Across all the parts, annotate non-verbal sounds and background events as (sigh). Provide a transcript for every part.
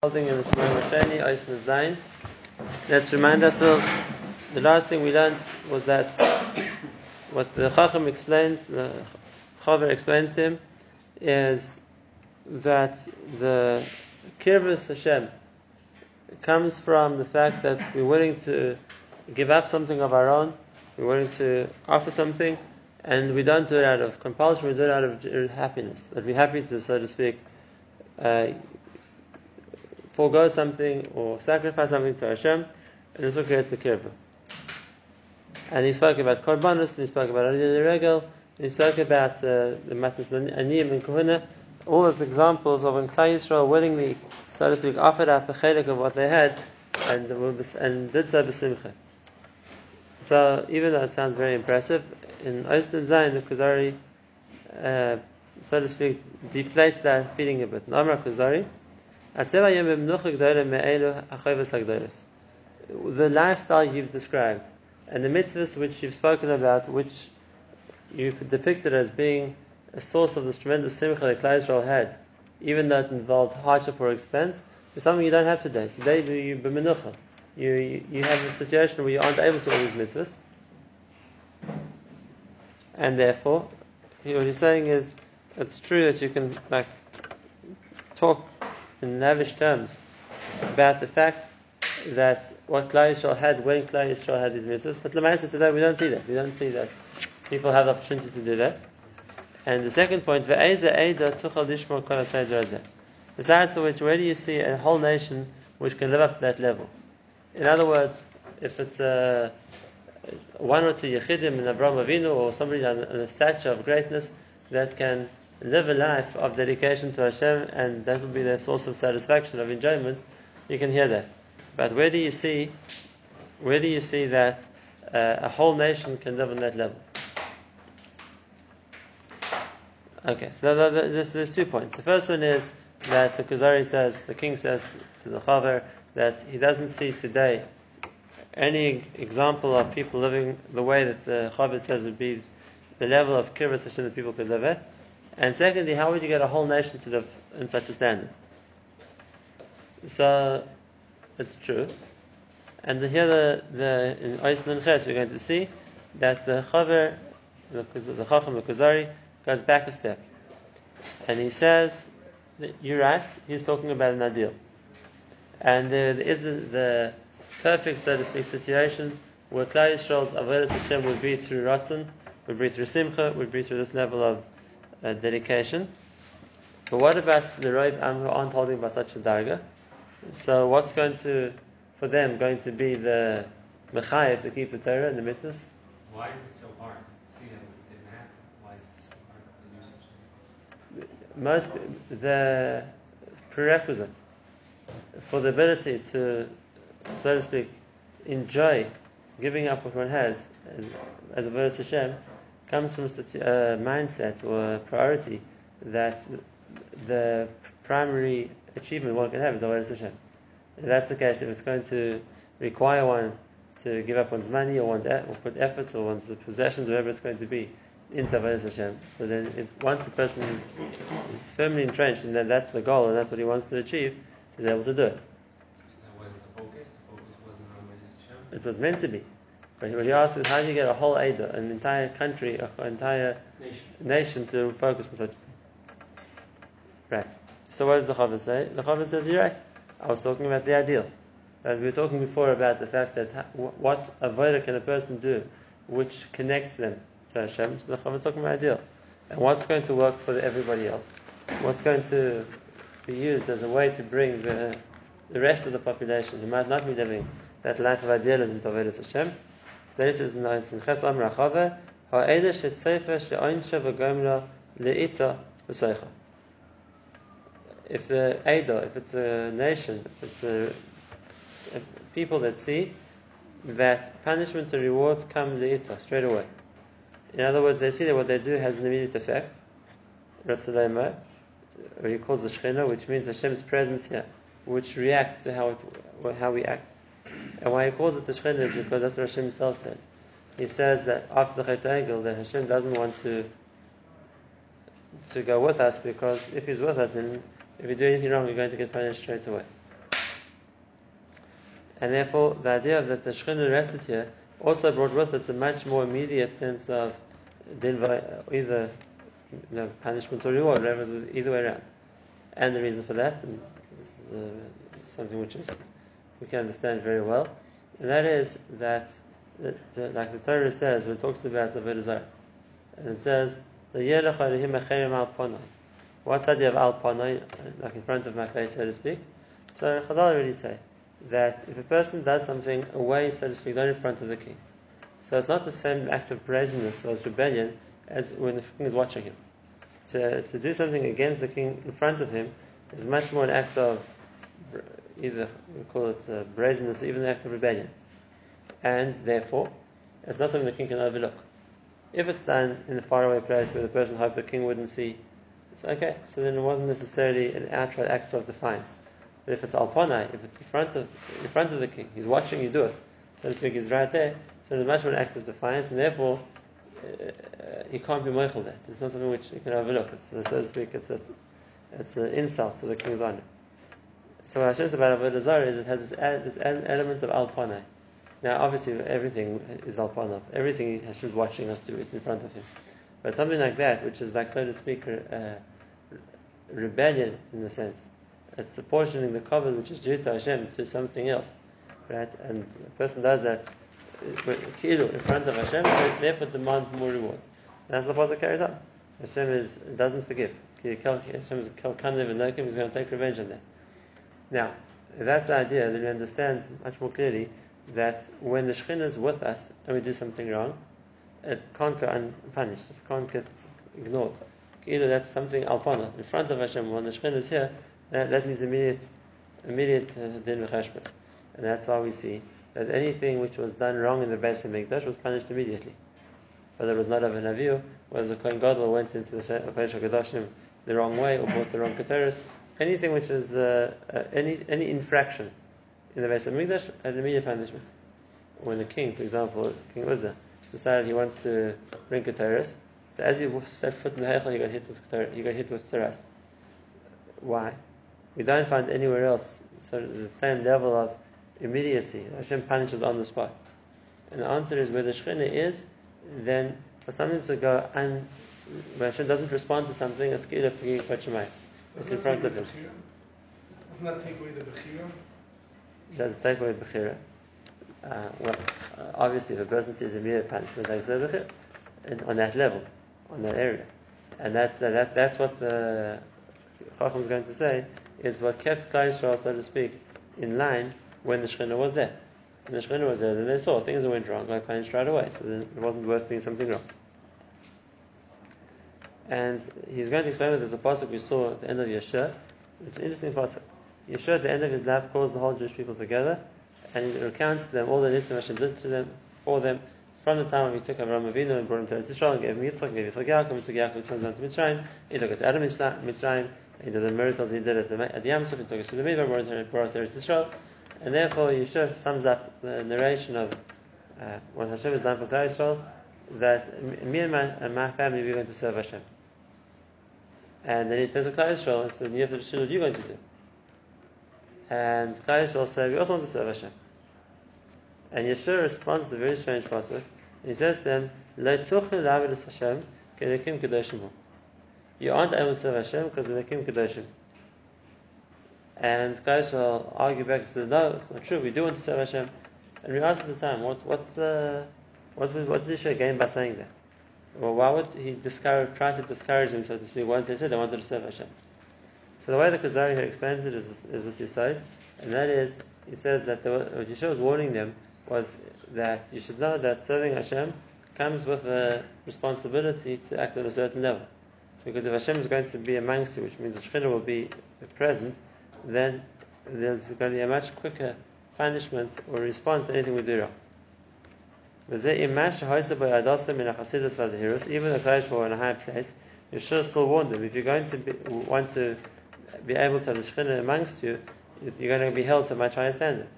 Let's remind ourselves, the last thing we learned was that what the Chacham explains, the Chaver explains to him, is that the Kirvus Hashem comes from the fact that we're willing to give up something of our own, we're willing to offer something, and we don't do it out of compulsion, we do it out of happiness. That we're happy to, so to speak, uh, forego something or sacrifice something to Hashem, and this will create the kirbah. And he spoke about korbanos, and he spoke about the regel, and he spoke about uh, the matnas aniyim and kohuna, all those examples of when Klal Yisrael willingly, so to speak, offered up a chelik of what they had, and and did so b'simcha. So even though it sounds very impressive, in Oyster Zayin, the Kuzari, uh, so to speak, deflates that feeling a bit. Namra Kuzari, the lifestyle you've described and the mitzvahs which you've spoken about, which you've depicted as being a source of this tremendous simcha that Klal Yisrael had, even though it involved hardship or expense, is something you don't have today. Today you b'menucha. You, you, you have a situation where you aren't able to all these mitzvahs. And therefore, what you're saying is, it's true that you can like talk in lavish terms about the fact that what Klal Yisrael had when Klal Yisrael had these mitzvahs, but Lamaisa today we don't see that. We don't see that people have the opportunity to do that. And the second point, Besides which, where do you see a whole nation which can live up to that level? In other words, if it's a one or two Yechidim in Abraham Avinu or somebody on a stature of greatness that can live a life of dedication to Hashem, and that will be their source of satisfaction, of enjoyment, you can hear that. But where do you see, where do you see that uh, a whole nation can live on that level? Okay, so there's, there's two points. The first one is that the Kuzari says, the king says to the Chaver, that he doesn't see today any example of people living the way that the Chaver says would be the level of kibbutz Hashem that people could live at. And secondly, how would you get a whole nation to live in such a standard? So it's true. And here the, the in Iceland Ches we're going to see that the Chaver, the, the Chacham, the Kuzari, goes back a step. And he says, you're right, he's talking about an ideal. And there is the, perfect, so to speak, situation where Klal Yisrael's Avodah Hashem would be through Ratzon, would be through Simcha, would be through this level of uh, dedication. But what about the Rav Am who aren't holding by such a darga? So what's going to, for them, going to be the mechayev to keep the Torah and the mitzvahs? Why is it so hard? See that didn't happen. Why is it so hard to do such a thing? Most the prerequisite for the ability to, so to speak, enjoy giving up what one has as, as a verse Hashem comes from such a mindset or a priority that the primary achievement one can have is Avodah Hashem. If that's the case, if it's going to require one to give up one's money or, one's or put effort or one's possessions, whatever it's going to be, in Avodah Hashem. So then, if once a person is firmly entrenched and then that's the goal and that's what he wants to achieve, he's able to do it. So that wasn't the focus. The focus wasn't on Avodah Hashem. It was meant to be. But what he asks is, how do you get a whole Ada, an entire country, an entire Nation. nation to focus on such a thing? Right. So what does the Chavis say? The Chavis says, you're right. I was talking about the ideal. And we were talking before about the fact that ha- what avodah can a person do which connects them to Hashem. So the Chavis is talking about ideal. And what's going to work for everybody else? What's going to be used as a way to bring the, the rest of the population who might not be living that life of idealism to avodah Hashem? This is in Ches Amr Achave, Ha'ele shetzeifa she'oinsha v'gomra le'ita v'seicha. If the Ada, if it's a nation, if it's a, people that see that punishment and rewards come le'ita, straight away. In other words, they see that what they do has an immediate effect. Ratzalema, or he calls the Shechina, which means Hashem's presence here, which reacts to how, it, how we act. And why he calls it the Shechina is because that's what Hashem himself said. He says that after the Chet Egel, that Hashem doesn't want to to go with us because if He's with us, then if we do anything wrong, we're going to get punished straight away. And therefore, the idea of that the Shekhinah rested here also brought with it a much more immediate sense of either know, punishment or reward, whatever it was, either way around. And the reason for that, and this is uh, something which is we can understand very well, and that is that, like the Torah says when it talks about the Avodah and it says. What's the idea of Al Panai, like in front of my face, so to speak? So Chazal already say that if a person does something away, so to speak, not in front of the king, so it's not the same act of brazenness or rebellion as when the king is watching him. To, to do something against the king in front of him is much more an act of either we call it uh, brazenness, even an act of rebellion, and therefore it's not something the king can overlook. If it's done in a faraway place where the person hoped the king wouldn't see, it's okay. So then it wasn't necessarily an outright act of defiance. But if it's alpanai, if it's in front of in front of the king, he's watching you do it, so to speak, he's right there. So it's much more an act of defiance, and therefore uh, he can't be moichel that. It's not something which you can overlook. It's so to speak, it's a, it's an insult to the king's honor. So what Hashem says about Avodah Zarah is it has this, this element of alpanai. Now, obviously, everything is alpanai. Everything Hashem's watching us do is in front of Him. But something like that, which is like so to speak, uh, rebellion in a sense, it's apportioning the cover which is due to Hashem to something else, right? And a person does that uh, in front of Hashem, so therefore demands more reward. And that's the pasuk carries on. Hashem is doesn't forgive. Hashem is He's going to take revenge on that. Now, that's the idea, then we understand much more clearly that when the Shekhinah is with us and we do something wrong, it can't go unpunished. It can't get ignored. Either that's something alpana in front of Hashem when the Shekhinah is here. That, that means immediate, immediate uh, din v'cheshbon, and that's why we see that anything which was done wrong in the Beis Hamikdash was punished immediately. Whether it was Nadav and Avihu, whether the Kohen Gadol went into the Kodesh HaKadoshim the wrong way or bought the wrong keteris, anything which is uh, uh, any any infraction in the Beis Hamikdash had an immediate punishment. When the king, for example, King Uzzah, decided he wants to bring keteris, so as he set foot in the Heichal, he got hit with keteris, he got hit with tsaras. Why? We don't find anywhere else so the same level of immediacy. Hashem punishes on the spot. And the answer is where the Shekhinah is, then for something to go and when Hashem doesn't respond to something, it's Kira Pigi Pachimai. It's in front of him. Doesn't that take away the Bechira? Does it take away Bechira? Uh, well, uh, obviously, if a person sees immediate punishment, away Bechira. And on that level, on that area. And that's, uh, that, that's what the Chacham is going to say, is what kept Klal Yisrael, so to speak, in line when the Shekhinah was there. When the Shekhinah was there, then they saw things that went wrong, like punished right away. So then it wasn't worth doing something wrong. And he's going to explain with us a pasuk we saw at the end of Yeshua. It's an interesting pasuk. Yeshua at the end of his life calls the whole Jewish people together and he recounts to them all the nisim Hashem did to them, for them, from the time when he took Avraham Avinu and brought him to Eretz Yisrael and gave him Yitzchak, gave Yitzchak Yaakov, he took Yaakov, he down to Mitzrayim, he took us out of Mitzrayim, he did the miracles he did at the, at the Yam Suf, he took us to the Midbar, us- brought us to Eretz Yisrael, and therefore Yeshua sums up the narration of uh, what Hashem has done for Klal Yisrael, that me and my, and my family, we're going to serve Hashem. And then he turns to Klal Yisrael and says, Niyaf Shul, what are you going to do? And Klal Yisrael said, we also want to serve Hashem. And Yeshua responds to the very strange pasuk, he says to them, "Lo tuchnu la'aved es Hashem kedoshim hu." You aren't able to serve Hashem because of Elekim kedoshim. And Klal Yisrael argue back and say, "No, it's not true. We do want to serve Hashem." And we asked at the time, "What, what's the what, what does Yeshua gain by saying that?" Well, why would he discourage, try to discourage them, so to speak, once they said they wanted to serve Hashem? So the way the Kuzari here explains it is this, is this and that is, he says that the, what Yeshua was warning them was that you should know that serving Hashem comes with a responsibility to act on a certain level. Because if Hashem is going to be amongst you, which means the Shekhinah will be present, then there's going to be a much quicker punishment or response to anything we do wrong. Even the Kodesh were in a high place, you should still warn them. If you're going to be, want to be able to have the Shekhinah amongst you, you're going to be held to much higher standard.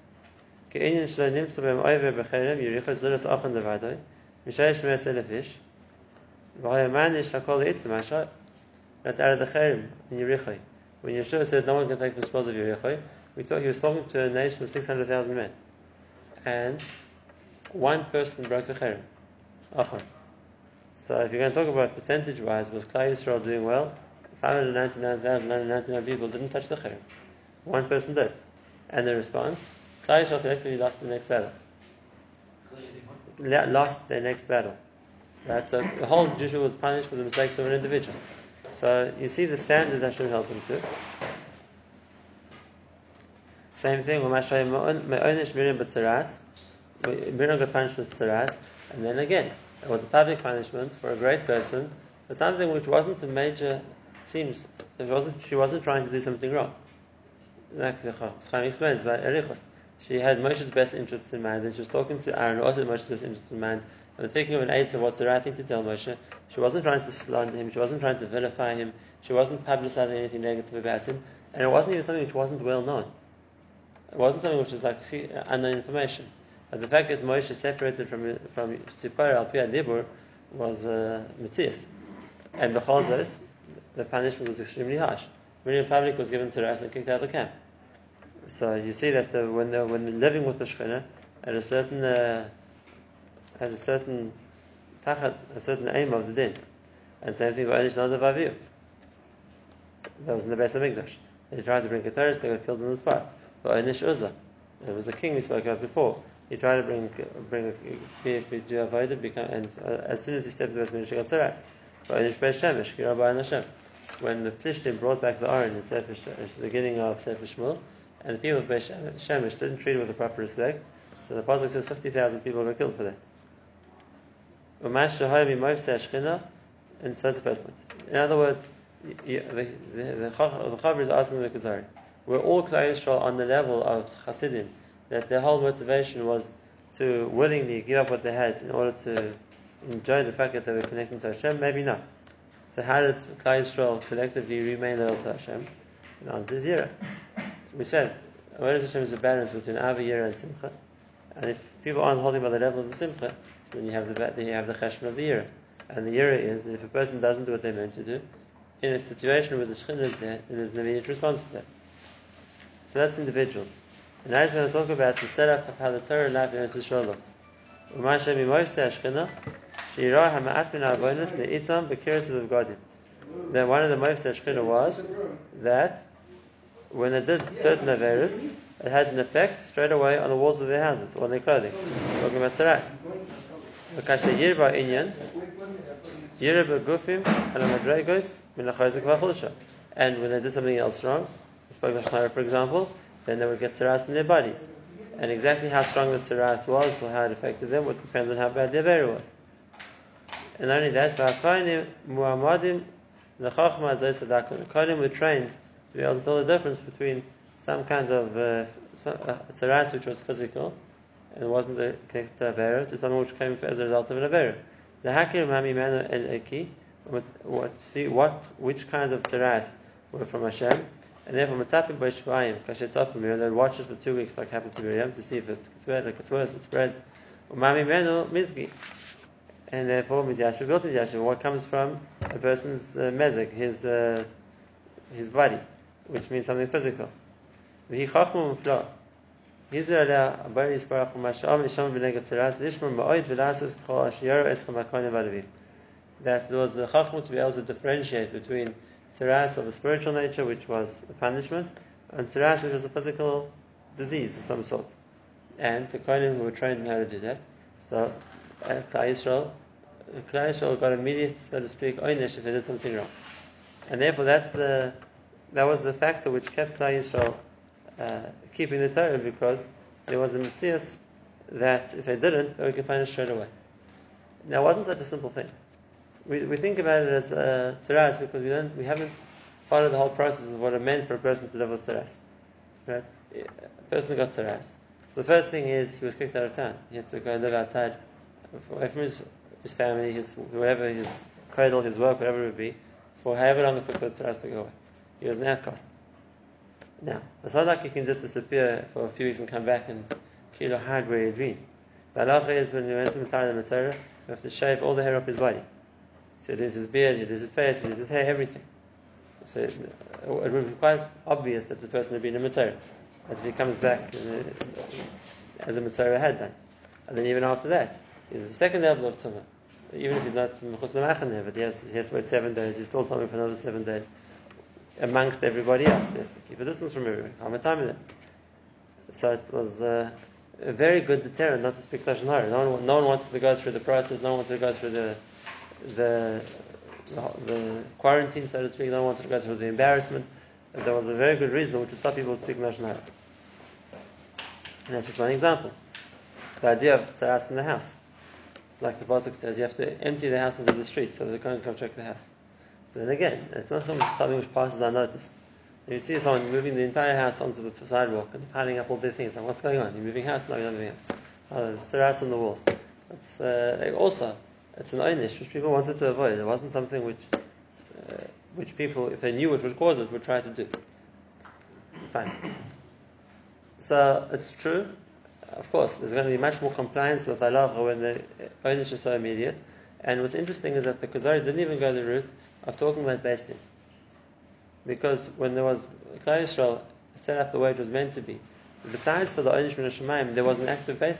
Not out of the When Yeshua said no one can take the spoils of Yericho, we thought he was talking to a nation of 600,000 men. And one person broke the cherem. Achon. So if you're going to talk about percentage-wise, was Klal Yisrael doing well? 599,999 people didn't touch the cherem. One person did. And the response, Klal Yisrael collectively lost the next battle. Lost their next battle. Right? So the whole Jewish was punished for the mistakes of an individual. So you see the standards standard Hashem held them to. Same thing, Miriam got punished with and then again, it was a public punishment for a great person for something which wasn't a major, seems, it wasn't, she wasn't trying to do something wrong. Like explains about Erichos. She had Moshe's best interests in mind, and she was talking to Aaron, also Moshe's best interests in mind, and thinking of an to what's the right thing to tell Moshe. She wasn't trying to slander him, she wasn't trying to vilify him, she wasn't publicizing anything negative about him, and it wasn't even something which wasn't well known. It wasn't something which was like see, unknown information. But the fact that Moshe separated from from Tzipora al Piyad Dibur was uh, Matthias. And because this, the punishment was extremely harsh. Miriam public was given to Ras and kicked out of the camp. So you see that the, when they're, when they're living with the Shekhinah, at a certain uh, at a certain tachat, a certain aim of the din. And same thing with Einish Nadav. That was in the Beis Hamikdash. They tried to bring Keteris, they got killed on the spot. But Einish Uzzah, it was the king we spoke about before. He tried to bring bring do avodah, become, and uh, as soon as he stepped into the Kirabah When the Plishtim brought back the Aron in Sefer, the beginning of Sefer Shmuel, and the people of Beis Shemesh didn't treat it with the proper respect, so the Pasuk says 50,000 people were killed for that. And so that's the first point. In other words, the, the, the, the is asking the Kuzari, we're all Klal Yisrael on the level of Hasidim, that their whole motivation was to willingly give up what they had in order to enjoy the fact that they were connecting to Hashem? Maybe not. So how did Klal Yisrael collectively remain loyal to Hashem? The answer is Yira. We said, Avodah Hashem is a balance between Ava, Yira, and Simcha. And if people aren't holding by the level of the Simcha, so then you have the then you have the Cheshma of the Yira. And the Yira is that if a person doesn't do what they're meant to do, in a situation where the Shekhinah is there, then there's an immediate response to that. So that's individuals. And now he's going to talk about the setup of how the Torah life in Israel looked. Uma Hashem Yimoyse Ashkena, Shira Hama'at Min Avonis Le'itzam Bekiris of Godim. Then one of the Moise Ashkena was that when they did certain Averis, it had an effect straight away on the walls of their houses or on their clothing. Talking about tzaras. Kasha Yirba Inyan, Yirba Gufim, and Amadregos, Minachazik Vachulsha. And when they did something else wrong, spoke Lashon Hara, for example, then they would get tzaras in their bodies. And exactly how strong the tzaras was or how it affected them would depend on how bad their Avera was. And not only that, Va'afainim Muhammadim L'chachma Kodim were trained to be able to tell the difference between some kind of uh, uh, which was physical and wasn't connected to Avera to something which came as a result of an Avera. The Hakir Mami Manu El Eki, see what, which kinds of tzaras were from Hashem, and therefore Matzapim by Shvayim, Kashetzafim, they watch it for two weeks like happened to Miriam to see if it gets better, like it's worse, it spreads. Umami Menu Mizgi. And therefore Mizyashva built Mizyashva, what comes from a person's uh, mezek, his, uh, his body, which means something physical. V'hi chachmu mufla. Yisrael abar yisparach u'masham isham v'negat tzeras lishmur ma'oid v'lasus k'chol ashiyaru eschem ha'konim v'alevim. That was the chachmu to be able to differentiate between tzeras of a spiritual nature, which was a punishment, and tzeras, which was a physical disease of some sort. And the kohenim who were trained in how to do that. So, uh, Klal Yisrael, Klal Yisrael got immediate, so to speak, oynish if they did something wrong. And therefore, that's the that was the factor which kept Klal Yisrael uh, keeping the Torah because there was a mitzvah that if they didn't, they would get punished straight away. Now, it wasn't such a simple thing. We, we think about it as uh, tzaras because we don't we haven't followed the whole process of what it meant for a person to live with tzaras. Right? A person got tzaras. So the first thing is he was kicked out of town. He had to go and live outside, away from his, his family, his whoever, his cradle, his work, whatever it would be, for however long it took for the tzaras to go away. He was an outcast. Now, it's not like you can just disappear for a few weeks and come back and kilo hide where you'd been. The halacha is when you went to Matar the you have to shave all the hair off his body. So it is his beard, it is his face, it is his hair, everything. So it, it would be quite obvious that the person had been a Matzorah. But if he comes back, uh, as a Mitzvah had done. And then even after that, there's a second level of Tumah. Even if he's not um, Mechus Lamachaneh, but he has, he has to wait seven days, he's still Tumah for another seven days. Amongst everybody else, he has to keep a distance from everybody. How much time is it? So it was uh, a very good deterrent not to speak Lashon Hara. No one, no one wanted to go through the process, no one wanted to go through the, the, the, quarantine, so to speak, don't want to go through the embarrassment. And there was a very good reason which would stop people speaking Lashon Hara. And that's just one example. The idea of tzaras in the house. It's like the Pasuk says, you have to empty the house into the street so they can't come check the house. So then again, it's not something which passes unnoticed. If you see someone moving the entire house onto the sidewalk and piling up all their things, like what's going on? You're moving house? No, you're not moving house. Oh, there's tzaras on the walls. It's uh, also it's an einish which people wanted to avoid. It wasn't something which uh, which people, if they knew it would cause it, would try to do. Fine. So it's true. Of course, there's going to be much more compliance with halacha when the einish is so immediate. And what's interesting is that the Kuzari didn't even go the route of talking about Din. Because when there was Klal Yisrael set up the way it was meant to be, besides for the Einish Min there was an active Din.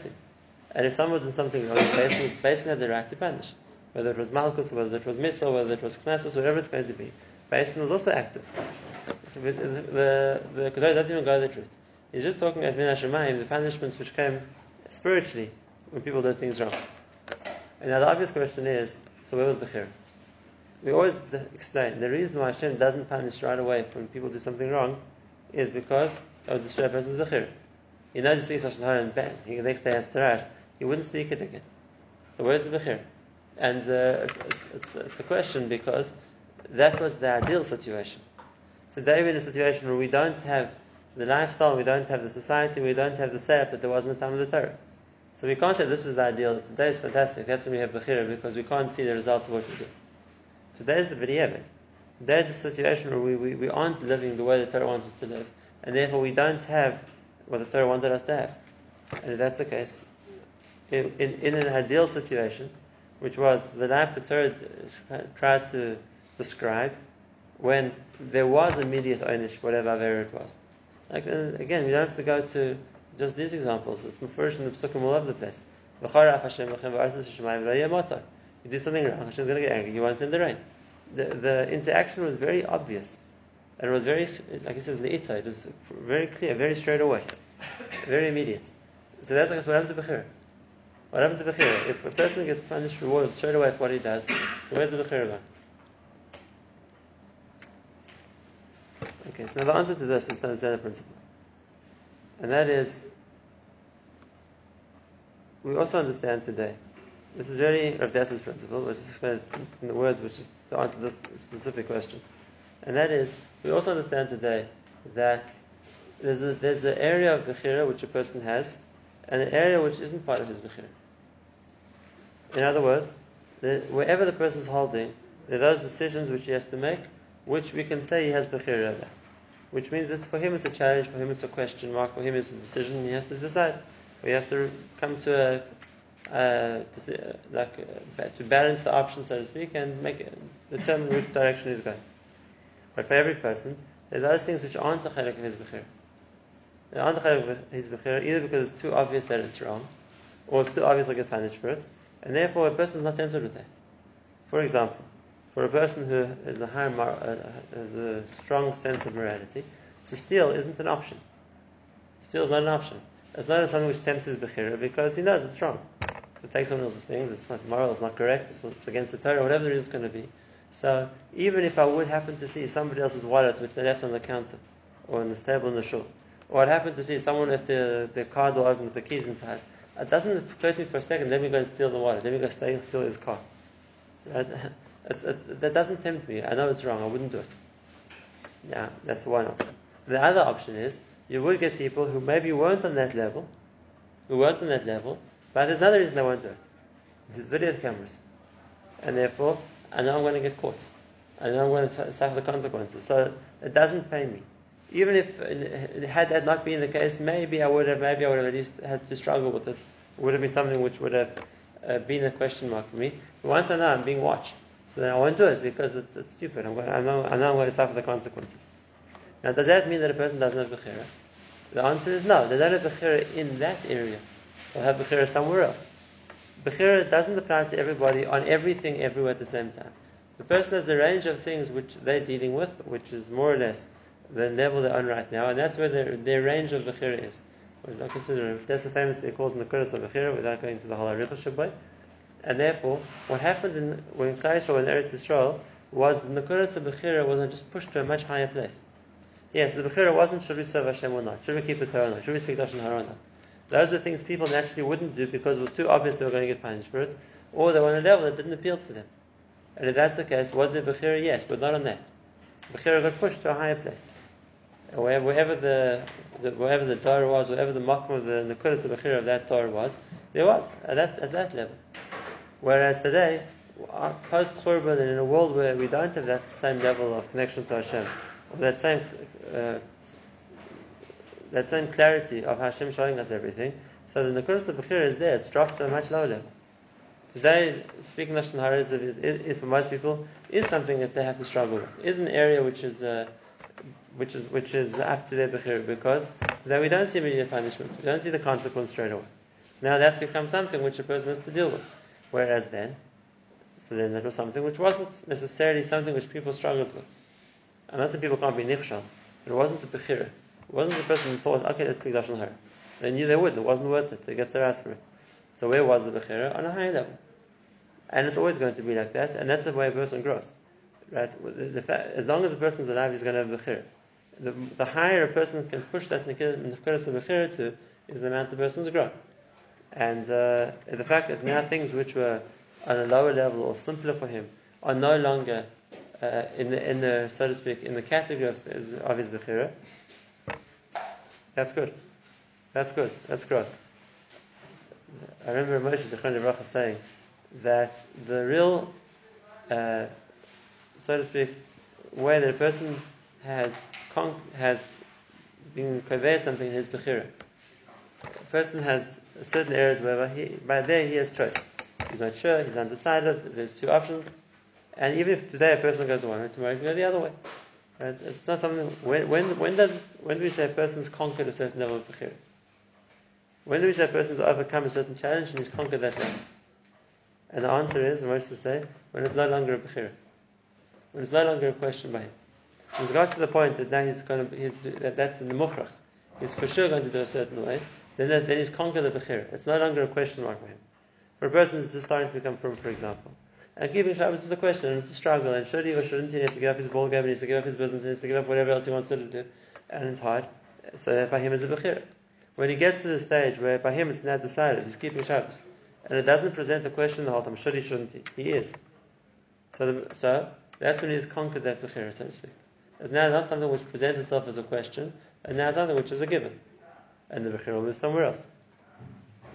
And if someone did something wrong, Din had the right to punish. Whether it was Malchus, whether it was Missal, whether it was Knesset, whatever it's going to be. Din was also active. So the, the, the doesn't even go that route. He's just talking about Min Shemaim, the punishments which came spiritually when people did things wrong. And now the obvious question is, so where was Bechir? We always explain the reason why Hashem doesn't punish right away when people do something wrong is because of destroy a person's Bechir. He knows he speaks Hara and bang, he, the next day has tzaras, he wouldn't speak it again. So where's the Bechir? And uh, it's, it's, it's, a question because that was the ideal situation. Today we're in a situation where we don't have the lifestyle, we don't have the society, we don't have the setup that there was in the time of the Torah. So we can't say this is the ideal. Today is fantastic. That's when we have Bechira because we can't see the results of what we do. Today is the B'di'evet. Today is a situation where we, we, we aren't living the way the Torah wants us to live, and therefore we don't have what the Torah wanted us to have. And if that's the case, in, in, an ideal situation, which was the life the Torah tries to describe, when there was immediate onish, whatever Avera it was. Like, uh, again, we don't have to go to just these examples. It's first in the psukim all over the place. You do something wrong, Hashem's going to get angry. You want to send the rain. The, the interaction was very obvious. And it was very, like he says in the Ita, it was very clear, very straight away, very immediate. So that's like what happened to Bechira. What happened to Bechira? If a person gets punished, rewarded straight away for what he does, so where's the Bechira gone? Okay, so the answer to this is to understand a principle. And that is, we also understand today this is really Rav Dessler's principle, which is explained in the words which is to answer this specific question. And that is, we also understand today that there's a, there's an area of Bechira which a person has, and an area which isn't part of his Bechira. In other words, the, wherever the person is holding, there are those decisions which he has to make, which we can say he has Bechira about. Which means it's for him it's a challenge, for him it's a question mark, for him it's a decision, he has to decide. He has to come to a to, uh, like uh, to balance the options, so to speak, and make determine which direction he's going. But for every person, there are those things which aren't a chelik of his bechira. They aren't a chelik of bechira either because it's too obvious that it's wrong, or it's too obvious to get punished for it, and therefore a person is not tempted with that. For example, for a person who has a high uh, has a strong sense of morality, to steal isn't an option. Steal is not an option. It's not something which tempts his bechira because he knows it's wrong to take someone else's things. It's not moral, it's not correct, it's, it's against the Torah, whatever the reason it's going to be. So even if I would happen to see somebody else's wallet which they left on the counter or in the table in the shul, or I'd to see someone left the, their car door open with the keys inside, it doesn't occur to me for a second, let me go and steal the wallet, let me go stay and steal his car. Right? (laughs) It's, it's, that doesn't tempt me. I know it's wrong, I wouldn't do it. Yeah, that's one option. The other option is you would get people who maybe weren't on that level, who weren't on that level, but there's another reason I won't do it. This is video cameras. And therefore, I know I'm going to get caught. I know I'm going to suffer the consequences. So it doesn't pay me. Even if, had that not been the case, maybe I would have, maybe I would have at least had to struggle with it. It would have been something which would have uh, been a question mark for me. But once I know I'm being watched, so then I won't do it because it's, it's stupid. I'm going, I, know, I know I'm going to suffer the consequences. Now, does that mean that a person doesn't have Bechira? The answer is no. They don't have Bechira in that area. they'll have Bechira somewhere else. Bechira doesn't apply to everybody on everything everywhere at the same time. The person has a range of things which they're dealing with, which is more or less the level they're on right now, and that's where their, their range of Bechira is. Is not considered. That's the famous they calls Nakudas of Bechira without going to the whole Shabbat. And therefore, what happened in, when Yisrael and Eretz Yisrael was the Nakudas of Bechira was just pushed to a much higher place. Yes, the Bechira wasn't should we serve Hashem or not, should we keep the Torah or not, should we speak Lashon Hara or not. Those were things people naturally wouldn't do because it was too obvious they were going to get punished for it, or they were on a level that didn't appeal to them. And if that's the case, was there Bechira? Yes, but not on that. Bechira got pushed to a higher place. Wherever, the, the wherever the Torah was, wherever the makom of the Nakudas of of that Torah was, there was at that at that level. Whereas today, post Churban and in a world where we don't have that same level of connection to Hashem, or that same uh, that same clarity of Hashem showing us everything, so the Nakudas of Bechira is there. It's dropped to a much lower level. Today, speaking Lashon Hara is, is, is, for most people is something that they have to struggle with. Is an area which is uh, which is which is up to their bechir because today we don't see immediate punishment. We don't see the consequence straight away. So now that's become something which a person has to deal with. Whereas then, so then that was something which wasn't necessarily something which people struggled with. I'm not saying people can't be nichshal, but it wasn't a bechira. It wasn't the person who thought, okay, let's speak Lashon Hara. They knew they would. It wasn't worth it. They get their ass for it. So where was the bechira? On a high level. And it's always going to be like that, and that's the way a person grows. Right? The, as long as a person's alive, he's going to have bechira. The, the higher a person can push that nekudas of bechira to, is the amount the person's grown. And uh, the fact that now things which were on a lower level or simpler for him are no longer uh, in the in the so to speak in the category of, of his bechira. That's good. That's good. That's growth. I remember Moshe Zichron Baruch saying that the real, uh, so to speak, way that a person has con- has been conveyed something in his bechira. A person has certain areas where he, by there he has choice. He's not sure, he's undecided, there's two options. And even if today a person goes one way, tomorrow he can go the other way. Right? It's not something, when, when, when, does, when do we say a person's conquered a certain level of bechira? When do we say a person's overcome a certain challenge and he's conquered that level? And the answer is, Moshe to say, when it's no longer a bechira. It's no longer a question by him. He's got to the point that now he's going to, he's, that that's in the mukhrach. He's for sure going to do a certain way. Then, then he's conquered the bechira. It's no longer a question mark for him. For a person who's just starting to become firm, for example. And keeping Shabbos is a question, and it's a struggle, and should he or shouldn't he? He has to give up his ball game, he has to give up his business, he has to give up whatever else he wants to do, and it's hard. So that by him is a bechira. When he gets to the stage where by him it's now decided, he's keeping Shabbos, and it doesn't present the question the whole time, should he, shouldn't he? He is. So, the, so that's when he's conquered that bechira, so to speak. It's now not something which presents itself as a question, and now it's something which is a given. And the will move somewhere else.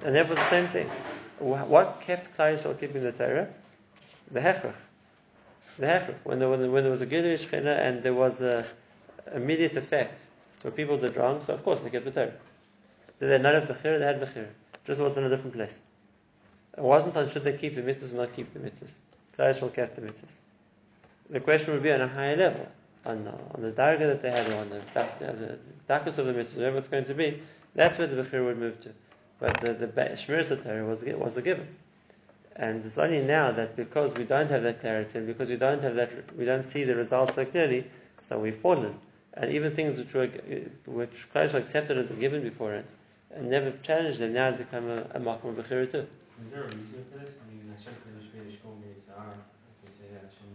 And therefore the same thing. What kept Klal Yisrael keeping the Torah? The hechrach. The hechrach. When there, when there, was a Gilui Shechina and there was a immediate effect for people did wrong, so of course they kept the Torah. Did they not have bechira? They had bechira. Just was in a different place. It wasn't on should they keep the mitzvahs or not keep the mitzvahs. Klal Yisrael kept the mitzvahs. The question would be on a higher level, on the, on the darga that they had, or on the, uh, the, dakas of the mitzvah, whatever it's going to be. That's where the bechir would move to. But the, the shmir Torah was was a given. And it's only now that because we don't have that clarity and because we don't have that, we don't see the results so clearly, so we've fallen. And even things which were which Klal accepted as a given before it and never challenged them now has become a, a of bechira too. Is there a reason for this? I mean, Hashem Yitzhar, we say Hashem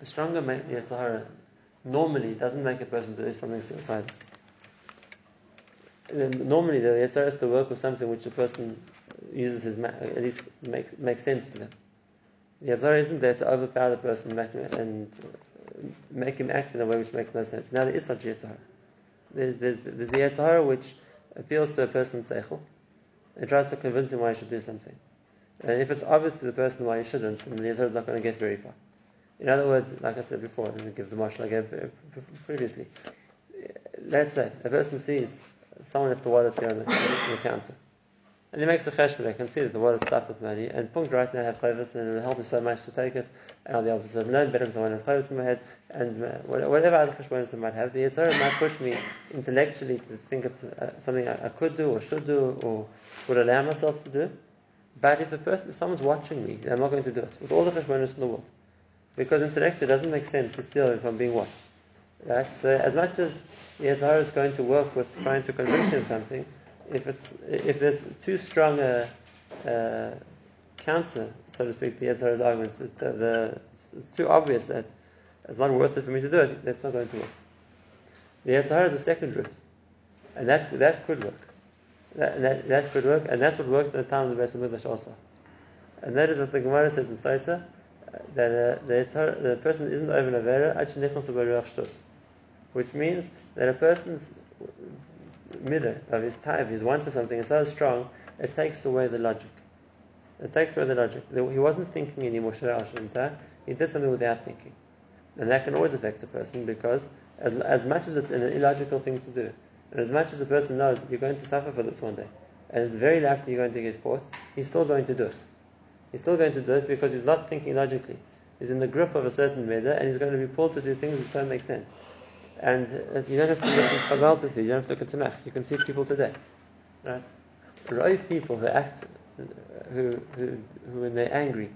A stronger Yitzhar normally doesn't make a person do something suicidal. Normally, the Yitzhar is to work with something which a person uses his, at least makes, makes sense to them. The Yitzhar isn't there to overpower the person and make him act in a way which makes no sense. Now there is such Yitzhar. There's, there's, the Yitzhar which appeals to a person's seichel and tries to convince him why he should do something. And if it's obvious to the person why he shouldn't, then the Yitzhar is not going to get very far. In other words, like I said before, let me give the marshal I gave previously. Let's say a person sees someone left the wallet here on the, on the counter. And he makes a cheshbon. I can see that the wallet's stuffed with money. And punkt right now I have chayvus, and it will help me so much to take it. And I'll be able to serve learn better because I won't have in my head. And uh, whatever other cheshbonis I might have, the Yitzhara might push me intellectually to think it's uh, something I, I could do or should do or would allow myself to do. But if a person, if someone's watching me, I'm not going to do it with all the cheshbonis in the world. Because intellectually it doesn't make sense to steal if I'm being watched. Right? So as much as the Yitzhara is going to work with trying to convince you of something, if it's if there's too strong a, a counter, so to speak, the Yitzhara's arguments, it's, the, the, it's, it's, too obvious that it's not worth it for me to do it, that's not going to work. The Yitzhara is a second route, and that that could work. That, that, that could work, and that's what worked at the time of the Beis Hamikdash also. And that is what the Gemara says in Sotah, that uh, the, the person isn't over an Avera, actually shtus which means that a person's midah of his type, his want for something is so strong, it takes away the logic. It takes away the logic. He wasn't thinking anymore, he did something without thinking. And that can always affect a person because as, as much as it's an illogical thing to do, and as much as a person knows you're going to suffer for this one day, and it's very likely you're going to get caught, he's still going to do it. He's still going to do it because he's not thinking logically. He's in the grip of a certain midah, and he's going to be pulled to do things which don't make sense. And uh, you don't have to look at Chazal to see, you don't have to look at Tanakh. You can see people today. Right? Right people who act, who, who, who when they're angry,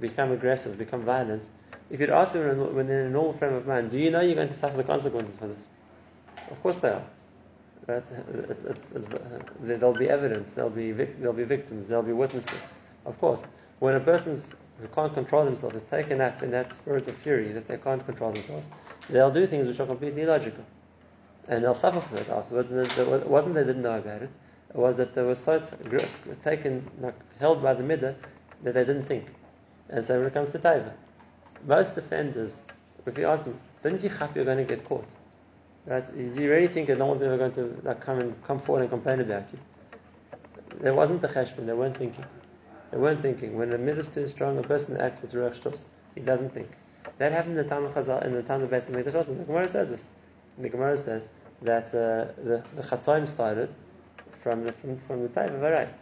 become aggressive, become violent. If you'd ask them when they're in a normal frame of mind, do you know you're going to suffer the consequences for this? Of course they are. Right? It's, it's, it's, uh, there'll be evidence, there'll be, there'll be victims, there'll be witnesses. Of course. When a person who can't control themselves is taken up in that spirit of fury that they can't control themselves, they'll do things which are completely illogical. And they'll suffer for it afterwards. And it wasn't they didn't know about it, it was that they were so t- taken, like, held by the midah that they didn't think. And so when it comes to taiva, most offenders, if you ask them, didn't you chap you're going to get caught? Right? Do you really think that no one's ever going to like, come and come forward and complain about you? There wasn't the cheshbon, they weren't thinking. They weren't thinking. When the midah is too strong, a person acts with ruach shtos. He doesn't think. That happened in the time of Chazal, in the time of Beis Hamikdash. The Gemara says this. The Gemara says that uh, the the Chatoim started from the from, from the time of Arais.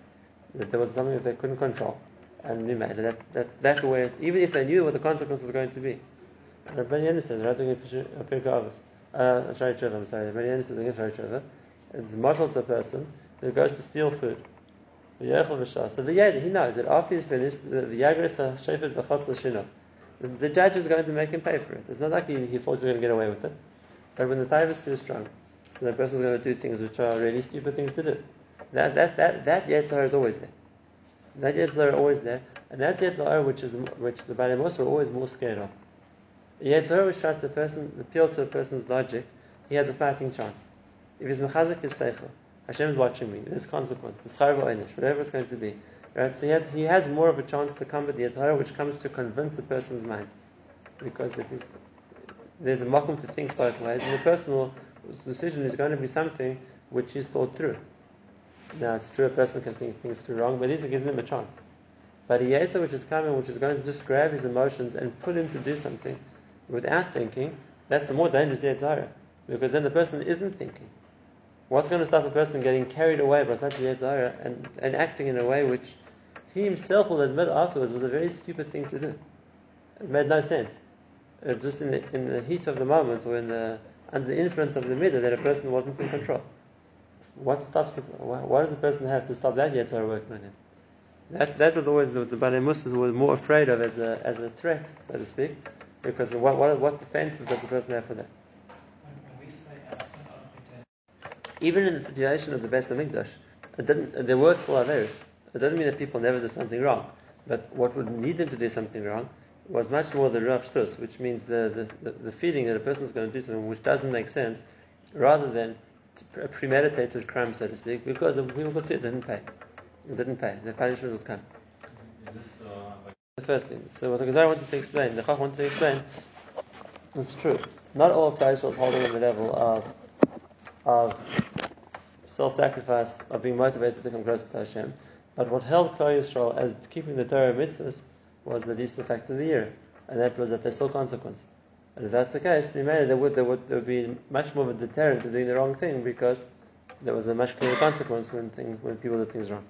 That there was something that they couldn't control, and we made that that where even if they knew what the consequence was going to be. Rabbi Yenis says, "Right doing a Pirkei Avos." Uh, sorry. I'm sorry. Yenis says, "Doing a Trevor." It's marshal to a person who goes to steal food. So the Yad, he knows that after he's finished, the Shino. The judge is going to make him pay for it. It's not like he, he thought he was going to get away with it. But when the time is too strong, so the person is going to do things which are really stupid things to do. That that that that Yetzirah is always there. That Yetzirah is always there, and that's Yetzirah which is which the Mussar are always more scared of. Yetzirah which tries to person appeal to a person's logic, he has a fighting chance. If he's mechazik his seichel, Hashem is watching me. There's consequence. The schar whatever it's going to be. Right? So he has, he has more of a chance to combat the Yitzhara, which comes to convince a person's mind. Because if there's a makom to think both ways, and the personal decision is going to be something which is thought through. Now, it's true a person can think things through wrong, but this gives him a chance. But a Yetzer which is coming, which is going to just grab his emotions and put him to do something without thinking, that's a more dangerous Yetzirah. Because then the person isn't thinking. What's going to stop a person getting carried away by such a Yetzirah and, and acting in a way which he himself will admit afterwards was a very stupid thing to do? It made no sense. It just in the, in the heat of the moment or in the, under the influence of the midah that a person wasn't in control. What stops the, what does the person have to stop that Yetzirah working on him? That, that was always the, the Baalei Mussars were more afraid of as a, as a threat, so to speak, because what, what, what defenses does the person have for that? even in the situation of the Beis Hamikdash, it didn't, there were still Averis. It doesn't mean that people never did something wrong. But what would need them to do something wrong was much more the Ruach Shtus, which means the, the, the, feeling that a person is going to do something which doesn't make sense, rather than a premeditated crime, so to speak, because people could see it didn't pay. It didn't pay. The punishment was come. Is this the, like, the first thing. So what the Gemara wanted to explain, the Chach wanted to explain, it's true. Not all of Klal is holding on the level of of self-sacrifice, of being motivated to come closer to Hashem. But what held Klal as keeping the Torah mitzvahs was the least effect of the year, and that was that they saw consequence. And if that's the case, there would, there would there would be much more of a deterrent to doing the wrong thing because there was a much clearer consequence when things when people did things wrong.